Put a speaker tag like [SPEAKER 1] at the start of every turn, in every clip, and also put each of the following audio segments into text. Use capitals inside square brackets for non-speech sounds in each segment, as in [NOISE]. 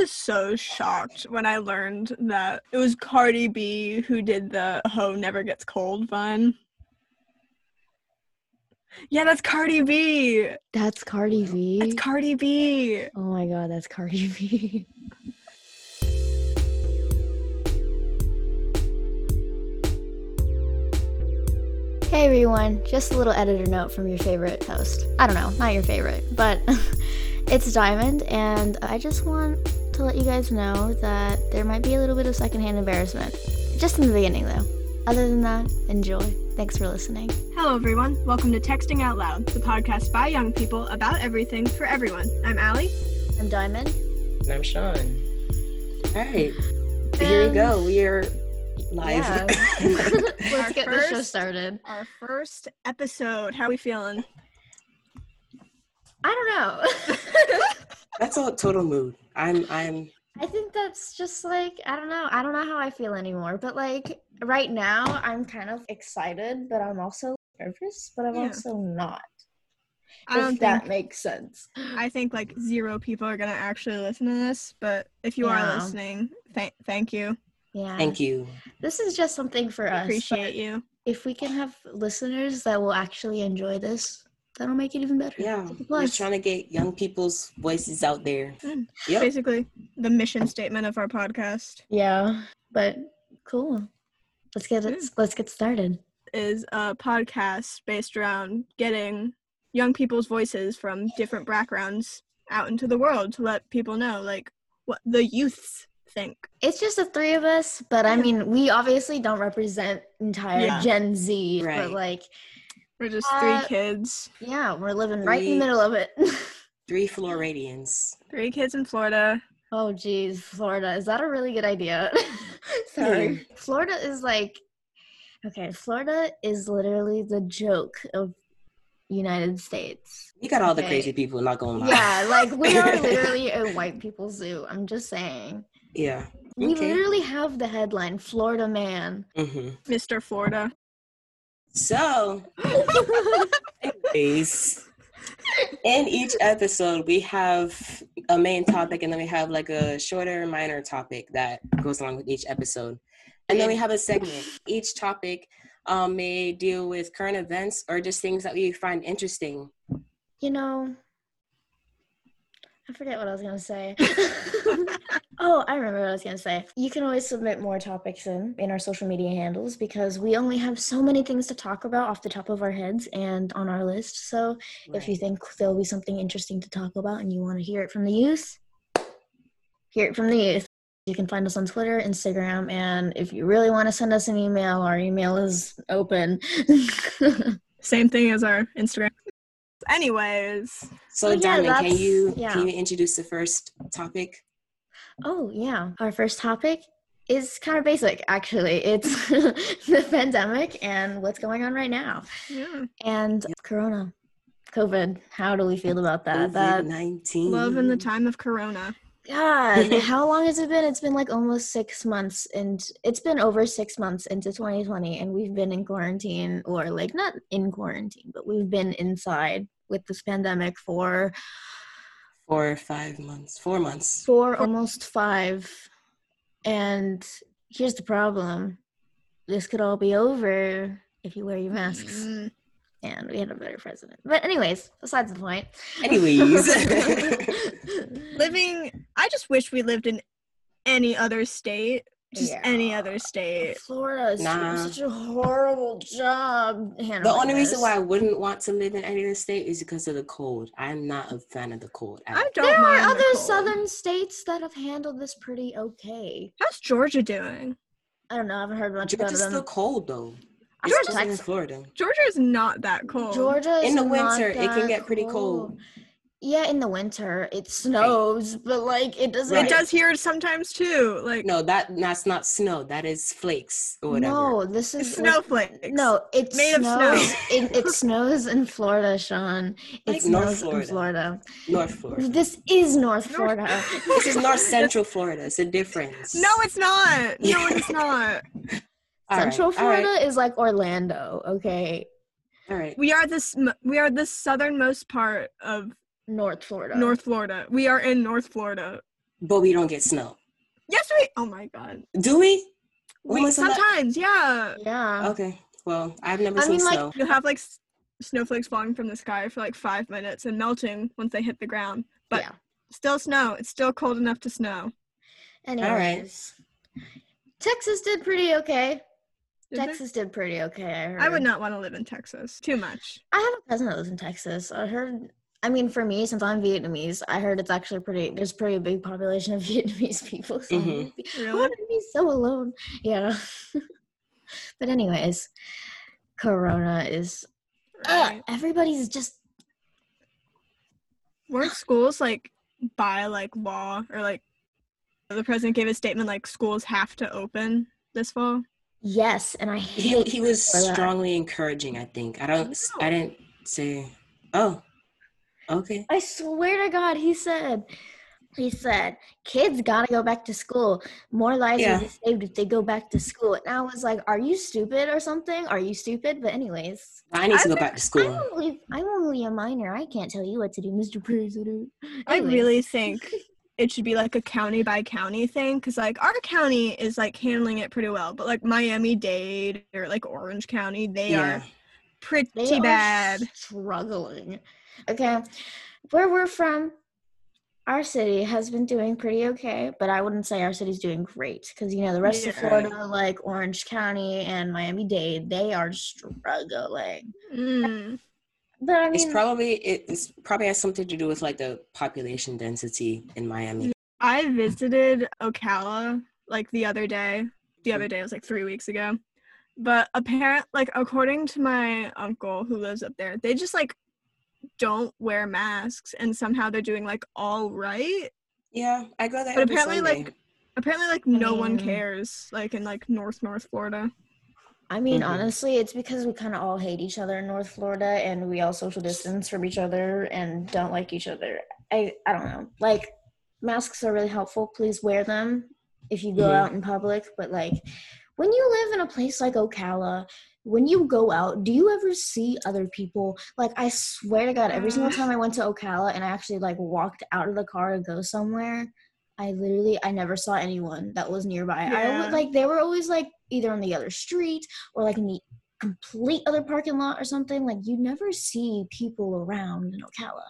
[SPEAKER 1] was so shocked when I learned that it was Cardi B who did the "Ho Never Gets Cold" vine. Yeah, that's Cardi B.
[SPEAKER 2] That's Cardi B.
[SPEAKER 1] That's Cardi B.
[SPEAKER 2] oh my god, that's Cardi B. [LAUGHS] Hey everyone, just a little editor note from your favorite host. I don't know, not your favorite, but [LAUGHS] it's Diamond, and I just want to let you guys know that there might be a little bit of secondhand embarrassment. Just in the beginning, though. Other than that, enjoy. Thanks for listening.
[SPEAKER 1] Hello, everyone. Welcome to Texting Out Loud, the podcast by young people about everything for everyone. I'm Allie.
[SPEAKER 2] I'm Diamond.
[SPEAKER 3] And I'm Sean. All right. Here we go. We are live.
[SPEAKER 2] Yeah. [LAUGHS] Let's get the show started.
[SPEAKER 1] Our first episode. How are we feeling?
[SPEAKER 2] I don't know.
[SPEAKER 3] That's a total mood. I'm I'm
[SPEAKER 2] I think that's just like I don't know. I don't know how I feel anymore. But like right now, I'm kind of excited, but I'm also nervous, but I'm
[SPEAKER 1] Yeah.
[SPEAKER 2] also not.
[SPEAKER 1] I don't
[SPEAKER 2] if that
[SPEAKER 1] think
[SPEAKER 2] makes sense.
[SPEAKER 1] I think like zero people are gonna actually listen to this, but if you are listening, thank thank you.
[SPEAKER 2] Yeah.
[SPEAKER 3] thank you.
[SPEAKER 2] This is just something for us.
[SPEAKER 1] Appreciate you.
[SPEAKER 2] If we can have listeners that will actually enjoy this, that'll make it even better.
[SPEAKER 3] Yeah.
[SPEAKER 2] It's a
[SPEAKER 3] We're trying to get young people's voices out there.
[SPEAKER 1] Mm.
[SPEAKER 3] Yep.
[SPEAKER 1] Basically, the mission statement of our podcast
[SPEAKER 2] Yeah. But cool. Let's get it.
[SPEAKER 1] Yeah.
[SPEAKER 2] Let's get started.
[SPEAKER 1] is a podcast based around getting young people's voices from different backgrounds out into the world to let people know like what the youths think.
[SPEAKER 2] It's just the three of us, but I mean, we obviously don't represent entire
[SPEAKER 1] Yeah.
[SPEAKER 2] Gen Z,
[SPEAKER 3] Right.
[SPEAKER 2] but like,
[SPEAKER 1] We're just
[SPEAKER 2] Uh,
[SPEAKER 1] three kids,
[SPEAKER 2] yeah, we're living right in the middle of it. [LAUGHS]
[SPEAKER 3] Three Floridians.
[SPEAKER 1] three kids in Florida.
[SPEAKER 2] oh, geez, Florida. Is that a really good idea? [LAUGHS] Sorry. Florida is like, okay, Florida is literally the joke of United States.
[SPEAKER 3] You got all the crazy people, not gonna lie.
[SPEAKER 2] Yeah, like we are [LAUGHS] literally a white people zoo. I'm just saying.
[SPEAKER 3] Yeah.
[SPEAKER 2] We
[SPEAKER 3] Okay.
[SPEAKER 2] literally have the headline Florida man.
[SPEAKER 3] Mm-hmm.
[SPEAKER 1] Mr. Florida.
[SPEAKER 3] So anyways, in each episode we have a main topic and then we have like a shorter minor topic that goes along with each episode. And then we have a segment. Each topic um, may deal with current events or just things that we find interesting.
[SPEAKER 2] You know, I forget what I was gonna say. [LAUGHS] [LAUGHS] oh, I remember what I was gonna say. You can always submit more topics in in our social media handles because we only have so many things to talk about off the top of our heads and on our list. So if you think there'll be something interesting to talk about and you want to hear it from the youth, hear it from the youth. You can find us on Twitter, Instagram, and if you really want to send us an email, our email is open. [LAUGHS]
[SPEAKER 1] Same thing as our Instagram. Anyways,
[SPEAKER 3] so
[SPEAKER 2] Well, yeah,
[SPEAKER 3] diamond can you
[SPEAKER 2] yeah.
[SPEAKER 3] can you introduce the first topic
[SPEAKER 2] Oh, yeah. Our first topic is kind of basic, actually. It's [LAUGHS] the pandemic and what's going on right now.
[SPEAKER 1] yeah.
[SPEAKER 2] And Corona, COVID. How do we feel about that? That
[SPEAKER 3] COVID-19
[SPEAKER 1] Love in the time of Corona.
[SPEAKER 2] God, [LAUGHS] how long has it been? It's been like almost six months, and it's been over six months into 2020, and we've been in quarantine, or like not in quarantine, but we've been inside with this pandemic for
[SPEAKER 3] four or five months four months
[SPEAKER 2] four almost five. And here's the problem this could all be over if you wear your masks.
[SPEAKER 1] Mm.
[SPEAKER 2] And we had a better president. But, anyways, besides the point.
[SPEAKER 3] anyways [LAUGHS]
[SPEAKER 1] Living, I just wish we lived in any other state. Just any other state.
[SPEAKER 2] Florida is doing
[SPEAKER 3] Nah.
[SPEAKER 2] such a horrible job.
[SPEAKER 3] The only reason why I wouldn't want to live in any other state is because of the cold. I'm not a fan of the cold.
[SPEAKER 1] I don't
[SPEAKER 2] there
[SPEAKER 1] mind
[SPEAKER 2] are
[SPEAKER 1] the
[SPEAKER 2] other
[SPEAKER 1] cold.
[SPEAKER 2] southern states that have handled this pretty okay.
[SPEAKER 1] How's Georgia doing?
[SPEAKER 2] I don't know. I haven't heard much about
[SPEAKER 3] Georgia's
[SPEAKER 2] them.
[SPEAKER 3] still cold though.
[SPEAKER 2] I
[SPEAKER 3] It's in Florida.
[SPEAKER 1] Georgia is not that cold.
[SPEAKER 2] Georgia is
[SPEAKER 3] In the
[SPEAKER 2] not
[SPEAKER 3] winter, it can get pretty cold.
[SPEAKER 2] Yeah, in the winter it snows, but like it doesn't.
[SPEAKER 1] It does here sometimes too. Like
[SPEAKER 3] No, that that's not snow. That is flakes or whatever.
[SPEAKER 2] No, this is
[SPEAKER 1] it's snowflakes.
[SPEAKER 2] No, it's
[SPEAKER 1] Made of snow.
[SPEAKER 2] it, it [LAUGHS] snows in Florida, Sean. It
[SPEAKER 3] Like North
[SPEAKER 2] snows in
[SPEAKER 3] Florida.
[SPEAKER 2] Florida.
[SPEAKER 3] North Florida.
[SPEAKER 2] This is North
[SPEAKER 1] North-
[SPEAKER 2] Florida. [LAUGHS]
[SPEAKER 3] this is North Central Florida. It's a difference.
[SPEAKER 1] No, it's not. No, it's [LAUGHS] not.
[SPEAKER 3] All right,
[SPEAKER 2] Central
[SPEAKER 3] all right,
[SPEAKER 2] Florida is like Orlando, okay?
[SPEAKER 3] All right.
[SPEAKER 1] We are this. We are the southernmost part of
[SPEAKER 2] North Florida.
[SPEAKER 1] North Florida. We are in North Florida.
[SPEAKER 3] but we don't get snow.
[SPEAKER 1] Yes, we. Oh my god.
[SPEAKER 3] Do we? When
[SPEAKER 1] We,
[SPEAKER 3] was the
[SPEAKER 1] sometimes, yeah.
[SPEAKER 2] Yeah.
[SPEAKER 3] Okay. Well, I've never
[SPEAKER 2] I
[SPEAKER 3] seen
[SPEAKER 2] mean, like,
[SPEAKER 3] snow.
[SPEAKER 1] You'll have like s- snowflakes falling from the sky for like five minutes and melting once they hit the ground. But
[SPEAKER 2] yeah.
[SPEAKER 1] still snow. It's still cold enough to snow.
[SPEAKER 2] Anyways. Texas did pretty okay.
[SPEAKER 1] Did they?
[SPEAKER 2] Texas did pretty okay. I heard.
[SPEAKER 1] I would not want to live in Texas. Too much.
[SPEAKER 2] I have a cousin that lives in Texas. I heard. I mean, for me, since I'm Vietnamese, I heard it's actually pretty. There's pretty a big population of [LAUGHS] Vietnamese people. So I'm
[SPEAKER 3] Mhm.
[SPEAKER 2] gonna be- I
[SPEAKER 1] Really?
[SPEAKER 2] wouldn't be so alone. Yeah. [LAUGHS] but anyways, Corona is. Ugh,
[SPEAKER 1] Right.
[SPEAKER 2] everybody's just.
[SPEAKER 1] Weren't schools like by like law or like the president gave a statement like schools have to open this fall?
[SPEAKER 2] Yes, and I
[SPEAKER 3] He
[SPEAKER 2] hate.
[SPEAKER 3] he was
[SPEAKER 2] for that.
[SPEAKER 3] strongly encouraging. I think. I don't.
[SPEAKER 1] No.
[SPEAKER 3] I didn't say. Oh. Okay.
[SPEAKER 2] I swear to God, he said. He said, "Kids gotta go back to school. More lives
[SPEAKER 3] Yeah.
[SPEAKER 2] will be saved if they go back to school." And I was like, "Are you stupid or something? Are you stupid?" But anyways,
[SPEAKER 3] I need
[SPEAKER 1] I
[SPEAKER 3] to go back to
[SPEAKER 2] I'm
[SPEAKER 3] school.
[SPEAKER 2] only I'm only a minor. I can't tell you what to do, Mr. President.
[SPEAKER 1] I really think it should be like a county by county thing because like our county is like handling it pretty well, but like Miami Dade or like Orange County, they
[SPEAKER 3] Yeah.
[SPEAKER 1] are pretty
[SPEAKER 2] they are
[SPEAKER 1] bad.
[SPEAKER 2] struggling. Okay, where we're from, our city has been doing pretty okay, but I wouldn't say our city's doing great because you know the rest of Florida, like Orange County and Miami Dade, they are struggling.
[SPEAKER 1] Mm.
[SPEAKER 2] But I
[SPEAKER 3] It's probably it's probably has something to do with like the population density in Miami.
[SPEAKER 1] Mm, I visited Ocala like the other day. The other day it was like three weeks ago. But apparent like according to my uncle who lives up there, they just like don't wear masks and somehow they're doing like all right.
[SPEAKER 3] Yeah, I go there.
[SPEAKER 1] But apparently
[SPEAKER 3] Sunday.
[SPEAKER 1] like apparently like no one
[SPEAKER 2] mm.
[SPEAKER 1] cares like in like North North Florida.
[SPEAKER 2] I mean,
[SPEAKER 3] Mhm.
[SPEAKER 2] honestly, it's because we kind of all hate each other in North Florida, and we all social distance from each other and don't like each other. I I don't know. Like masks are really helpful. Please wear them if you go
[SPEAKER 3] Mhm.
[SPEAKER 2] out in public. But like when you live in a place like Ocala, when you go out, do you ever see other people? Like I swear to God, every single
[SPEAKER 1] Uh.
[SPEAKER 2] time I went to Ocala and I actually like walked out of the car to go somewhere, I literally I never saw anyone that was nearby. I would like they were always like either on the other street or like in the complete other parking lot or something. Like you never see people around in Ocala.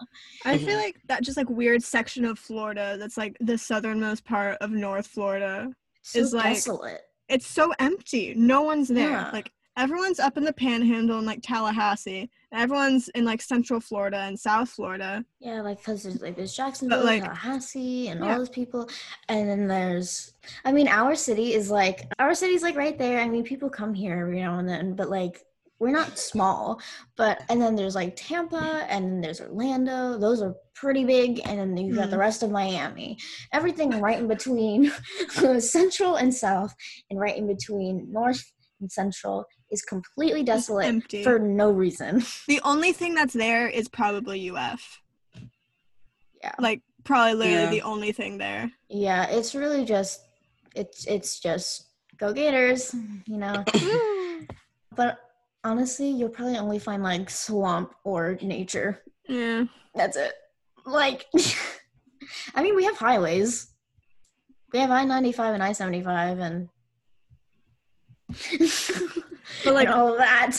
[SPEAKER 1] I feel mm-hmm. like that just like weird section of Florida that's like the southernmost part of North Florida.
[SPEAKER 2] So
[SPEAKER 1] Is, like,
[SPEAKER 2] desolate.
[SPEAKER 1] It's so empty. No one's there.
[SPEAKER 2] Yeah.
[SPEAKER 1] Like everyone's up in the panhandle in like Tallahassee. And everyone's in like central Florida and South Florida.
[SPEAKER 2] Yeah, like because there's like there's Jacksonville,
[SPEAKER 1] like-
[SPEAKER 2] Tallahassee, and
[SPEAKER 1] Yeah.
[SPEAKER 2] all those people, and then there's, I mean, our city is like our city's like right there. I mean, people come here every now and then, but like we're not small. But and then there's like Tampa, and then there's Orlando. Those are pretty big, and then you've got the mm-hmm. rest of Miami. Everything right in between [LAUGHS] Central and South, and right in between North and Central is completely desolate
[SPEAKER 1] empty.
[SPEAKER 2] for no reason. [LAUGHS]
[SPEAKER 1] The only thing that's there is probably UF.
[SPEAKER 2] Yeah.
[SPEAKER 1] Like probably literally
[SPEAKER 3] Yeah.
[SPEAKER 1] the only thing there.
[SPEAKER 2] Yeah, it's really just it's it's just go Gators, you know. [COUGHS] [COUGHS] but honestly, you'll probably only find like swamp or nature.
[SPEAKER 1] yeah.
[SPEAKER 2] That's it. Like [LAUGHS] I mean, we have highways. We have I-95 and I-75 and [LAUGHS] [LAUGHS]
[SPEAKER 1] But like
[SPEAKER 2] all of that.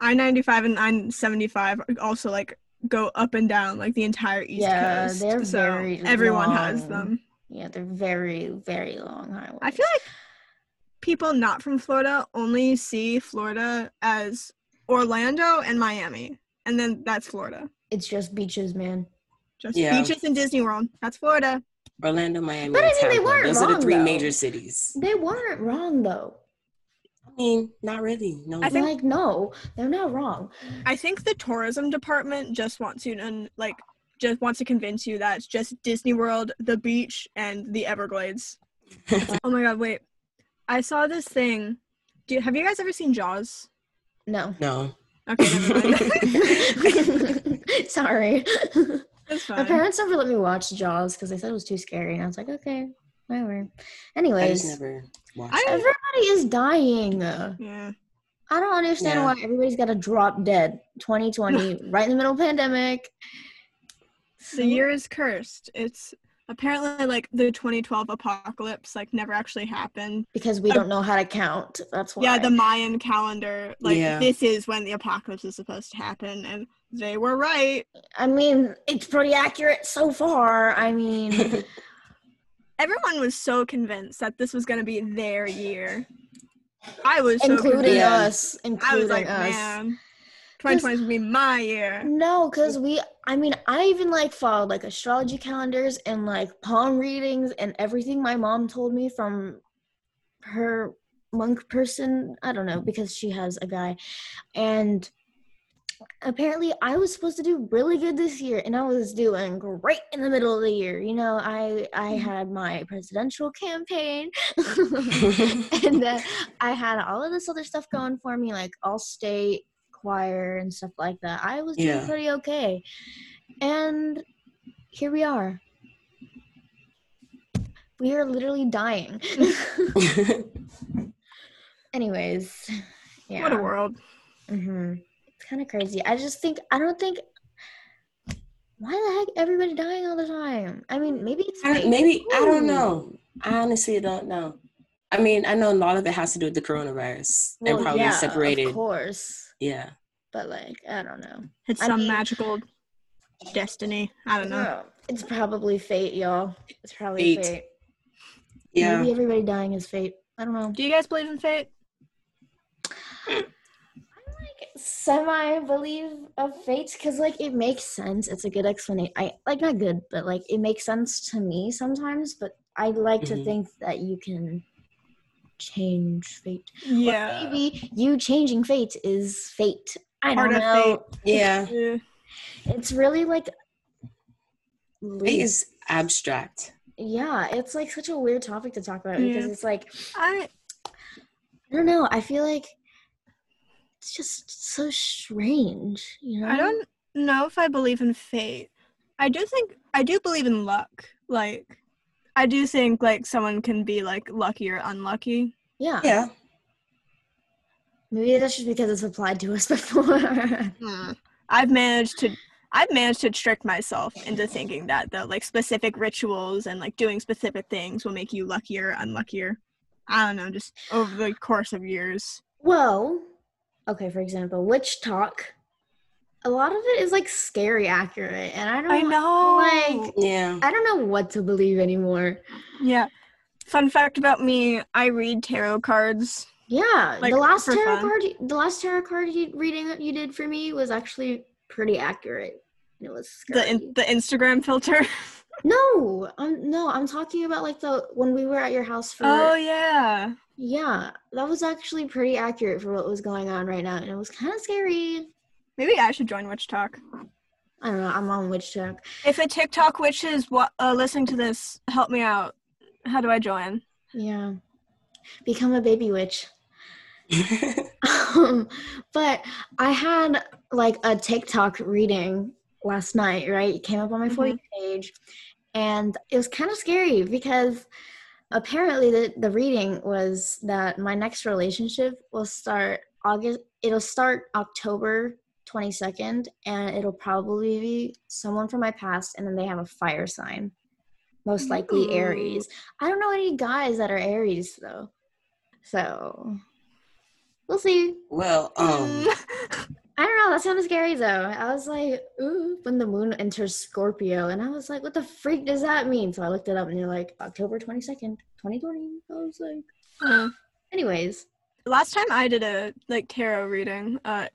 [SPEAKER 1] I ninety five and I seventy five also like go up and down like the entire east
[SPEAKER 2] Yeah,
[SPEAKER 1] coast.
[SPEAKER 2] they're
[SPEAKER 1] so
[SPEAKER 2] very
[SPEAKER 1] everyone has them.
[SPEAKER 2] Yeah, they're very very long highways.
[SPEAKER 1] I feel like people not from Florida only see Florida as Orlando and Miami. And then that's Florida.
[SPEAKER 2] it's just beaches, man.
[SPEAKER 1] Just
[SPEAKER 3] Yeah.
[SPEAKER 1] beaches and Disney World. That's Florida.
[SPEAKER 3] Orlando, Miami,
[SPEAKER 2] But I
[SPEAKER 3] and
[SPEAKER 2] mean, they weren't
[SPEAKER 3] Those are the three
[SPEAKER 2] though.
[SPEAKER 3] major cities.
[SPEAKER 2] They weren't wrong though.
[SPEAKER 3] I mean, not really. No.
[SPEAKER 1] I think-
[SPEAKER 2] like no, they're not wrong.
[SPEAKER 1] I think the tourism department just wants you to like just wants to convince you that it's just Disney World, the beach, and the Everglades. [LAUGHS] oh my god, wait. I saw this thing. Do you, have you guys ever seen Jaws?
[SPEAKER 2] No.
[SPEAKER 3] no.
[SPEAKER 1] Okay, never mind. [LAUGHS]
[SPEAKER 2] Sorry.
[SPEAKER 1] It's
[SPEAKER 2] My parents never let me watch Jaws because they said it was too scary, and I was like, okay, whatever.
[SPEAKER 3] I
[SPEAKER 2] Anyways,
[SPEAKER 3] just never watched
[SPEAKER 1] I
[SPEAKER 3] it.
[SPEAKER 2] everybody is dying.
[SPEAKER 1] Yeah.
[SPEAKER 2] I don't understand
[SPEAKER 3] Yeah.
[SPEAKER 2] why everybody's got to drop dead. 2020, [LAUGHS] right in the middle of pandemic.
[SPEAKER 1] The year is cursed. It's apparently like the 2012 apocalypse like never actually happened.
[SPEAKER 2] Because we
[SPEAKER 1] Uh,
[SPEAKER 2] don't know how to count. That's why.
[SPEAKER 1] Yeah, the Mayan calendar, like
[SPEAKER 3] Yeah.
[SPEAKER 1] this is when the apocalypse is supposed to happen, and they were right.
[SPEAKER 2] I mean, it's pretty accurate so far. I mean, [LAUGHS]
[SPEAKER 1] Everyone was so convinced that this was going to be their year. I was
[SPEAKER 2] including.
[SPEAKER 3] Yeah.
[SPEAKER 2] us. Including
[SPEAKER 1] I was like,
[SPEAKER 2] us.
[SPEAKER 1] man, 2020 is gonna be my year.
[SPEAKER 2] No, because we, I mean, I even like followed like astrology calendars and like palm readings and everything my mom told me from her monk person. I don't know, because she has a guy. And apparently I was supposed to do really good this year and I was doing great in the middle of the year. You know, I I mm-hmm. had my presidential campaign [LAUGHS] [LAUGHS] and then I had all of this other stuff going for me, like all state choir and stuff like that. I was doing
[SPEAKER 3] Yeah.
[SPEAKER 2] pretty okay. And here we are. We are literally dying. [LAUGHS] Anyways, yeah.
[SPEAKER 1] What a world.
[SPEAKER 2] It's kind of crazy. I just think I don't think why the heck everybody dying all the time. I mean, maybe it's
[SPEAKER 3] I don't-
[SPEAKER 2] fake.
[SPEAKER 3] maybe I don't know. I honestly don't know. I mean, I know a lot of it has to do with the coronavirus and
[SPEAKER 2] Well,
[SPEAKER 3] probably
[SPEAKER 2] yeah,
[SPEAKER 3] separated.
[SPEAKER 2] Of course,
[SPEAKER 3] Yeah.
[SPEAKER 2] but like I don't know.
[SPEAKER 1] It's
[SPEAKER 2] I
[SPEAKER 1] some
[SPEAKER 2] mean-
[SPEAKER 1] magical destiny. I don't know.
[SPEAKER 2] No, it's probably fate, y'all. It's probably
[SPEAKER 3] Fate.
[SPEAKER 2] fate.
[SPEAKER 3] Yeah.
[SPEAKER 2] Maybe everybody dying is fate. I don't know.
[SPEAKER 1] Do you guys believe in fate? [CLEARS THROAT]
[SPEAKER 2] I semi believe of fate because like it makes sense. It's a good explanation. I like not good, but like it makes sense to me sometimes. But I like to
[SPEAKER 3] Mhm.
[SPEAKER 2] think that you can change fate. Or
[SPEAKER 1] Yeah.
[SPEAKER 2] maybe you changing fate is fate. I
[SPEAKER 1] Part
[SPEAKER 2] don't know.
[SPEAKER 3] Yeah.
[SPEAKER 1] Yeah. [LAUGHS]
[SPEAKER 2] It's really like
[SPEAKER 3] It is abstract.
[SPEAKER 2] yeah, it's like such a weird topic to talk about because it's like
[SPEAKER 1] I
[SPEAKER 2] I don't know. I feel like it's just so strange, you know?
[SPEAKER 1] I don't know if I believe in fate. I do think I do believe in luck. Like I do think like someone can be like lucky or unlucky.
[SPEAKER 2] Yeah.
[SPEAKER 3] Yeah.
[SPEAKER 2] Maybe that's just because it's applied to us [LAUGHS] before. Hmm.
[SPEAKER 1] I've managed to I've managed to trick myself into thinking that the like specific rituals and like doing specific things will make you luckier or unluckier. I don't know, just over the course of years.
[SPEAKER 2] well, okay, for example, WitchTok. A lot of it is like scary accurate, and I don't
[SPEAKER 1] I know.
[SPEAKER 2] like
[SPEAKER 3] Yeah.
[SPEAKER 2] I don't know what to believe anymore.
[SPEAKER 1] Yeah. Fun fact about me, I read tarot cards.
[SPEAKER 2] Yeah,
[SPEAKER 1] Like,
[SPEAKER 2] the last tarot
[SPEAKER 1] fun.
[SPEAKER 2] card, the last tarot card you, reading that you did for me was actually pretty accurate. It was
[SPEAKER 1] The in, the Instagram filter. [LAUGHS]
[SPEAKER 2] no, I'm no, I'm talking about like the when we were at your house for.
[SPEAKER 1] oh yeah.
[SPEAKER 2] Yeah, that was actually pretty accurate for what was going on right now, and it was kind of scary.
[SPEAKER 1] Maybe I should join WitchTok.
[SPEAKER 2] I don't know. I'm on WitchTok.
[SPEAKER 1] If a TikTok witch is wa- uh, listening to this, help me out. How do I join?
[SPEAKER 2] Yeah, become a baby witch. [LAUGHS] Um, but I had like a TikTok reading last night, right? It came up on my For You page, and it was kind of scary because apparently the, the reading was that my next relationship will start August, it'll start October 22nd, and it'll probably be someone from my past, and then they have a fire sign. Most likely
[SPEAKER 1] Ooh.
[SPEAKER 2] Aries. I don't know any guys that are Aries though. So we'll see.
[SPEAKER 3] well, um, [LAUGHS]
[SPEAKER 2] I don't know. That sounded scary though. I was like, ooh, when the moon enters Scorpio. And I was like, what the freak does that mean? So I looked it up and you're like, October 22nd, 2020. I was like,
[SPEAKER 1] Uh,
[SPEAKER 2] anyways.
[SPEAKER 1] last time I did a like tarot reading, uh,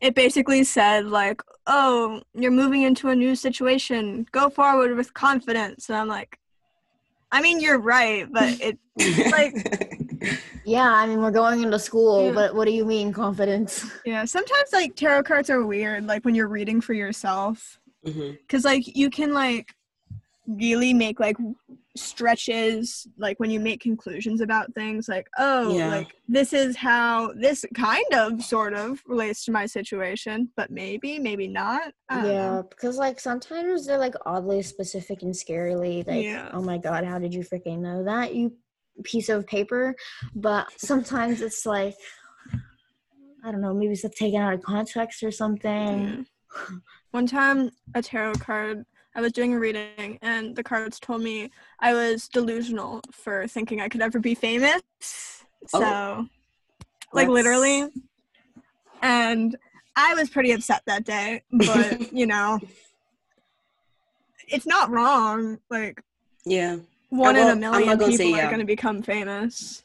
[SPEAKER 1] it basically said like, "Oh, you're moving into a new situation. Go forward with confidence." And I'm like, I mean, you're right, but it's [LAUGHS] like-
[SPEAKER 2] Yeah, I mean, we're going into school,
[SPEAKER 1] Yeah.
[SPEAKER 2] but what do you mean confidence?
[SPEAKER 1] yeah. Sometimes like tarot cards are weird, like when you're reading for yourself,
[SPEAKER 3] mm-hmm.
[SPEAKER 1] because like you can like really make like stretches like when you make conclusions about things like oh
[SPEAKER 3] Yeah.
[SPEAKER 1] like this is how this kind of sort of relates to my situation but maybe maybe not
[SPEAKER 2] Yeah,
[SPEAKER 1] know.
[SPEAKER 2] because like sometimes they're like oddly specific and scarily. Like,
[SPEAKER 1] Yeah.
[SPEAKER 2] oh my god, how did you freaking know that, you piece of paper? But sometimes it's like, I don't know, maybe it's taken out of context or something.
[SPEAKER 1] Yeah. one time a tarot card I was doing a reading, and the cards told me I was delusional for thinking I could ever be famous. So,
[SPEAKER 3] Oh.
[SPEAKER 1] like
[SPEAKER 3] That's-
[SPEAKER 1] literally, and I was pretty upset that day. [LAUGHS] But you know, it's not wrong. Like
[SPEAKER 3] Yeah.
[SPEAKER 1] one
[SPEAKER 3] I
[SPEAKER 1] in a million
[SPEAKER 3] gonna
[SPEAKER 1] people
[SPEAKER 3] say
[SPEAKER 1] are going to become famous.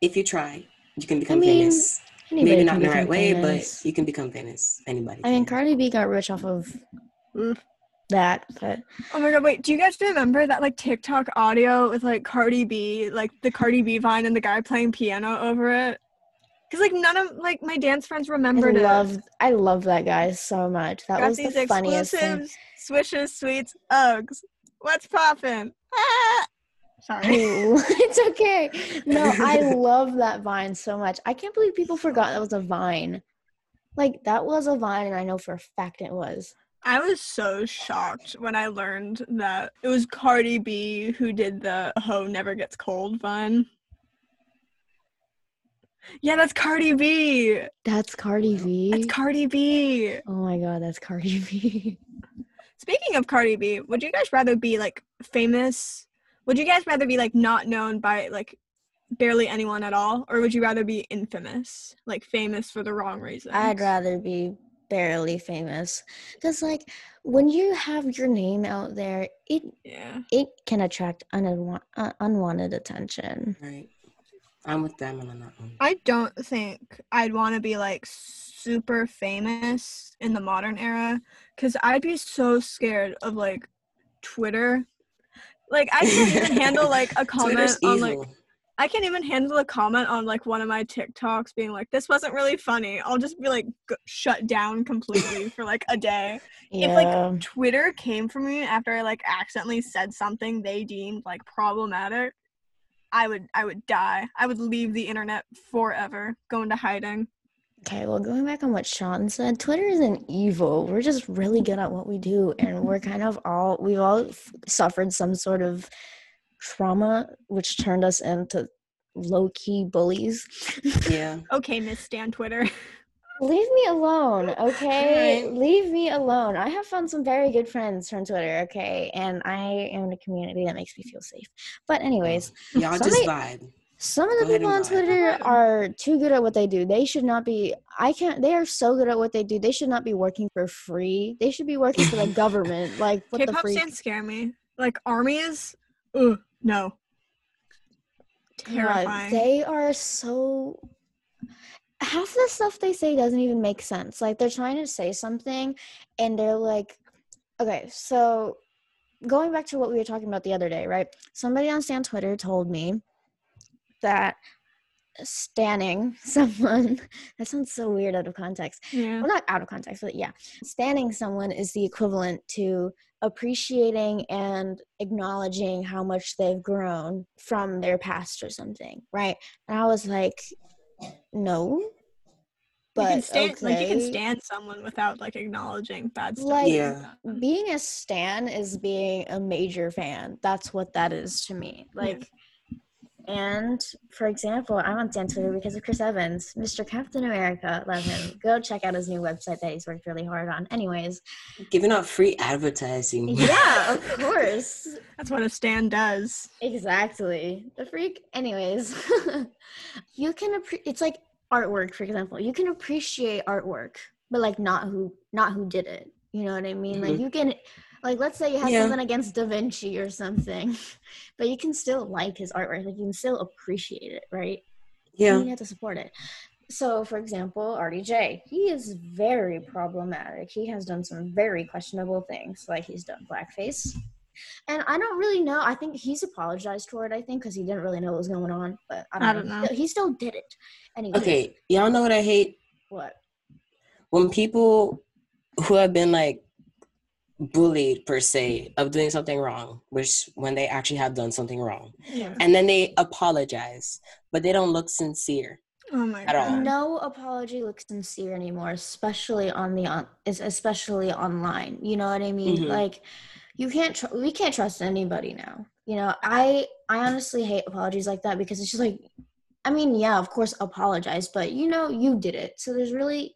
[SPEAKER 3] If you try, you can become
[SPEAKER 2] mean,
[SPEAKER 3] famous.
[SPEAKER 2] Anybody
[SPEAKER 3] Maybe not in the
[SPEAKER 2] become
[SPEAKER 3] right way, but you can become famous. Anybody.
[SPEAKER 2] I mean,
[SPEAKER 3] can.
[SPEAKER 2] Cardi B got rich off of
[SPEAKER 1] Oof.
[SPEAKER 2] That, but
[SPEAKER 1] Oh my god, wait, do you guys remember that like TikTok audio with like Cardi B, like the Cardi B vine and the guy playing piano over it? Cause like none of like my dance friends
[SPEAKER 2] I
[SPEAKER 1] remembered it.
[SPEAKER 2] I love that guy so much. That
[SPEAKER 1] Got
[SPEAKER 2] was
[SPEAKER 1] these
[SPEAKER 2] the funniest thing.
[SPEAKER 1] swishes, sweets, Uggs. What's poppin'? Ah! Sorry. [LAUGHS]
[SPEAKER 2] It's okay. No, I [LAUGHS] love that vine so much. I can't believe people forgot that was a vine. Like that was a vine, and I know for a fact it was.
[SPEAKER 1] I was so shocked when I learned that it was Cardi B who did the "Ho Never Gets Cold" vine. Yeah, that's Cardi B.
[SPEAKER 2] That's Cardi B.
[SPEAKER 1] That's Cardi B.
[SPEAKER 2] oh my god, that's Cardi [LAUGHS] B.
[SPEAKER 1] Speaking of Cardi B, would you guys rather be like famous? Would you guys rather be like not known by like barely anyone at all, or would you rather be infamous, like famous for the wrong reasons?
[SPEAKER 2] I'd rather be barely famous, because like when you have your name out there, it
[SPEAKER 1] Yeah.
[SPEAKER 2] it can attract unwa- uh, unwanted attention.
[SPEAKER 3] Right. I'm with them on that one.
[SPEAKER 1] I don't think I'd want to be like super famous in the modern era because I'd be so scared of like Twitter. Like I can't even [LAUGHS] handle like a comment on like I can't even handle a comment on like one of my TikToks being like this wasn't really funny. I'll just be like g- shut down completely for like a day.
[SPEAKER 2] Yeah.
[SPEAKER 1] If like Twitter came for me after I like accidentally said something they deemed like problematic, I would I would die. I would leave the internet forever, go into hiding.
[SPEAKER 2] Okay, well, going back on what Sean said, Twitter isn't evil. We're just really good at what we do, and we're kind of all we've all f- suffered some sort of trauma, which turned us into low key bullies.
[SPEAKER 3] yeah. [LAUGHS]
[SPEAKER 1] Okay, Miss Stan Twitter.
[SPEAKER 2] Leave me alone, [LAUGHS] okay?
[SPEAKER 3] Alright.
[SPEAKER 2] Leave me alone. I have found some very good friends from Twitter, okay? And I am in a community that makes me feel safe. But, anyways, mm.
[SPEAKER 3] Y'all just
[SPEAKER 2] Somebody-
[SPEAKER 3] vibe.
[SPEAKER 2] Some of the
[SPEAKER 3] ahead
[SPEAKER 2] people on. Twitter
[SPEAKER 1] Vibe.
[SPEAKER 2] are too good at what they do. They should not be. I can't. They are so good at what they do. They should not be working for free. They should be working for the [LAUGHS] government. Like what the
[SPEAKER 1] K-pop
[SPEAKER 2] freak?
[SPEAKER 1] stands scare me. Like armies, ugh, no.
[SPEAKER 2] God,
[SPEAKER 1] Terrifying.
[SPEAKER 2] they are so. Half the stuff they say doesn't even make sense. Like they're trying to say something, and they're like, okay, so going back to what we were talking about the other day, right? Somebody on Stan Twitter told me that standing [LAUGHS] someone that sounds so weird out of context
[SPEAKER 1] yeah.
[SPEAKER 2] well not out of context but yeah standing someone is the equivalent to appreciating and acknowledging how much they've grown from their past or something right and i was like no but
[SPEAKER 1] you can stand
[SPEAKER 2] okay.
[SPEAKER 1] like you can stand someone without like acknowledging bad stuff.
[SPEAKER 2] Like-
[SPEAKER 3] Yeah.
[SPEAKER 2] being a stan is being a major fan that's what that is to me like and for example i'm on stan twitter because of chris evans. Mr captain america love him. Go check out his new website that he's worked really hard on. Anyways.
[SPEAKER 3] Giving out free advertising. [LAUGHS]
[SPEAKER 2] yeah of course.
[SPEAKER 1] That's what a stand does.
[SPEAKER 2] exactly. The freak. Anyways. [LAUGHS] You can appre- it's like artwork for example. You can appreciate artwork but like not who not who did it. You know what i mean? Like
[SPEAKER 3] Mhm.
[SPEAKER 2] you can like let's say you have
[SPEAKER 3] Yeah.
[SPEAKER 2] something against da vinci or something [LAUGHS] but you can still like his artwork like you can still appreciate it right
[SPEAKER 3] Yeah.
[SPEAKER 2] you have to support it so for example rdj he is very problematic he has done some very questionable things like he's done blackface and i don't really know i think he's apologized for it i think because he didn't really know what was going on but i don't,
[SPEAKER 1] I
[SPEAKER 2] know.
[SPEAKER 1] don't know.
[SPEAKER 2] He still- he still did it anyway
[SPEAKER 3] Okay. Y'all know what I hate?
[SPEAKER 2] what
[SPEAKER 3] When people who have been like bullied per se of doing something wrong, which when they actually have done something wrong,
[SPEAKER 1] Yeah.
[SPEAKER 3] and then they apologize, but they don't look sincere.
[SPEAKER 1] Oh my
[SPEAKER 3] At all.
[SPEAKER 1] god.
[SPEAKER 2] no apology looks sincere anymore especially on the on is especially online you know what i mean
[SPEAKER 3] Mhm.
[SPEAKER 2] like you can't tr- we can't trust anybody now you know i i honestly hate apologies like that because it's just like i mean yeah of course apologize but you know you did it so there's really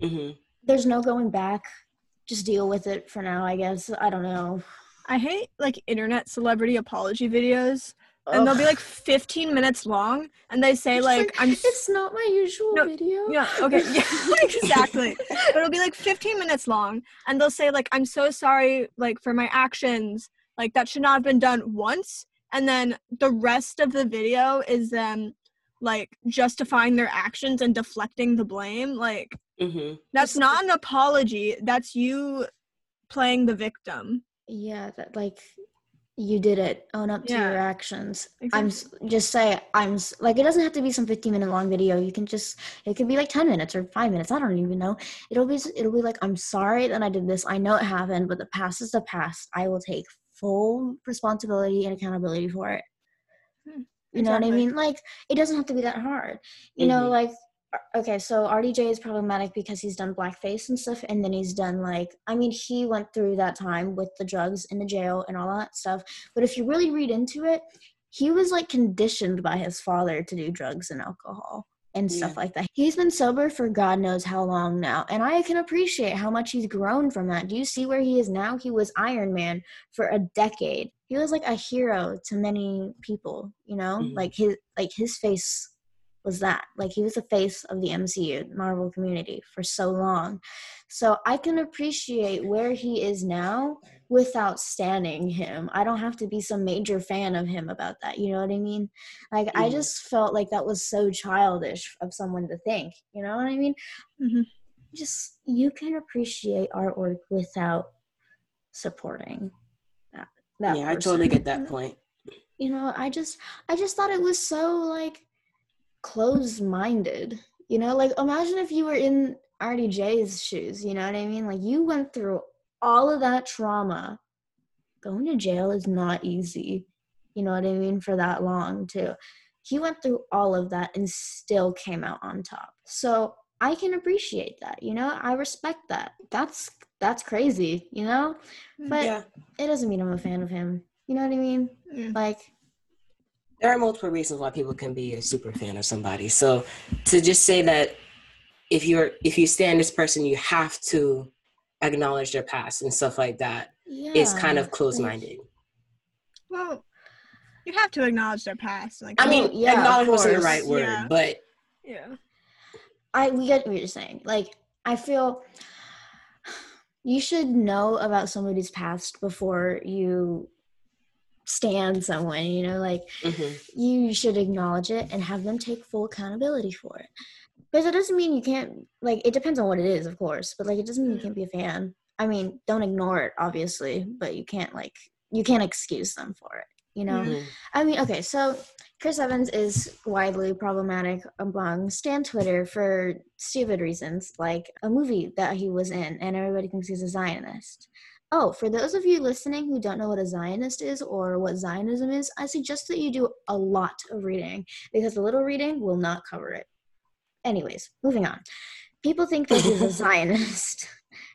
[SPEAKER 3] hmm
[SPEAKER 2] there's no going back just deal with it for now. I guess I don't know.
[SPEAKER 1] I hate like internet celebrity apology videos, and they'll be like 15 minutes long, and they say
[SPEAKER 2] It's
[SPEAKER 1] like, "I'm
[SPEAKER 2] It's not my usual
[SPEAKER 1] No,
[SPEAKER 2] video.
[SPEAKER 1] Yeah, okay. Yeah, [LAUGHS] exactly. [LAUGHS] But it'll be like 15 minutes long and they'll say like I'm so sorry like for my actions. Like that should not have been done once and then the rest of the video is them like justifying their actions and deflecting the blame. Like
[SPEAKER 3] hmm
[SPEAKER 1] that's
[SPEAKER 2] Just-
[SPEAKER 1] not an apology. That's you playing the victim.
[SPEAKER 2] Yeah, that like you did it. Own up to your actions. I'm just say I'm like it doesn't have to be some 15 minute long video. You can just it could be like 10 minutes or 5 minutes. I don't even know. It'll be it'll be like I'm sorry that I did this. I know it happened, but the past is the past. I will take full responsibility and accountability for it.
[SPEAKER 1] Hmm,
[SPEAKER 2] You know what I mean? Like it doesn't have to be that hard. You know,
[SPEAKER 3] Mhm.
[SPEAKER 2] like okay, so RDJ is problematic because he's done blackface and stuff, and then he's done like I mean, he went through that time with the drugs in the jail and all that stuff. But if you really read into it, he was like conditioned by his father to do drugs and alcohol and stuff
[SPEAKER 3] Yeah.
[SPEAKER 2] like that. He's been sober for God knows how long now, and I can appreciate how much he's grown from that. Do you see where he is now? He was Iron Man for a decade. He was like a hero to many people, you know?
[SPEAKER 3] Mhm.
[SPEAKER 2] Like his like his face was that. Like he was the face of the MCU, Marvel community for so long. So I can appreciate where he is now without standing him. I don't have to be some major fan of him about that. You know what I mean? Like I
[SPEAKER 3] Mhm.
[SPEAKER 2] just felt like that was so childish of someone to think. You know what I mean?
[SPEAKER 1] Mhm.
[SPEAKER 2] Just you can appreciate artwork without supporting that. that
[SPEAKER 3] yeah, I totally get that [LAUGHS] point.
[SPEAKER 2] You know, I just I just thought it was so like closed minded. You know, like imagine if you were in RDJ's shoes, you know what I mean? Like you went through all of that trauma. Going to jail is not easy. You know what I mean? For that long too. He went through all of that and still came out on top. So I can appreciate that, you know? I respect that. That's that's crazy, you know? Mm, but
[SPEAKER 3] yeah,
[SPEAKER 2] it doesn't mean I'm a fan of him. You know what I mean?
[SPEAKER 1] Yeah.
[SPEAKER 2] Like
[SPEAKER 3] there are multiple reasons why people can be a super fan of somebody. So to just say that if you're if you stand this person, you have to acknowledge their past and stuff like that
[SPEAKER 2] yeah.
[SPEAKER 3] is kind of
[SPEAKER 2] like-
[SPEAKER 3] closed minded.
[SPEAKER 1] Well, you have to acknowledge their past. Like
[SPEAKER 3] I mean,
[SPEAKER 2] yeah, of
[SPEAKER 3] acknowledge wasn't the right word,
[SPEAKER 1] Yeah.
[SPEAKER 3] but
[SPEAKER 1] yeah.
[SPEAKER 2] I we get what you're saying. Like I feel [SIGHS] you should know about somebody's past before you stand someone, you know, like
[SPEAKER 3] mhm.
[SPEAKER 2] you should acknowledge it and have them take full accountability for it. But that doesn't mean you can't like it depends on what it is, of course, but like it doesn't mean you can't be a fan. I mean, don't ignore it obviously, but you can't like you can't excuse them for it, you know?
[SPEAKER 3] Mhm.
[SPEAKER 2] I mean, okay, so Chris Evans is widely problematic among Stan Twitter for stupid reasons, like a movie that he was in, and everybody thinks he's a Zionist. Oh, for those of you listening who don't know what a Zionist is or what Zionism is, I suggest that you do a lot of reading because a little reading will not cover it. Anyways, moving on. People think that he's a [LAUGHS] Zionist,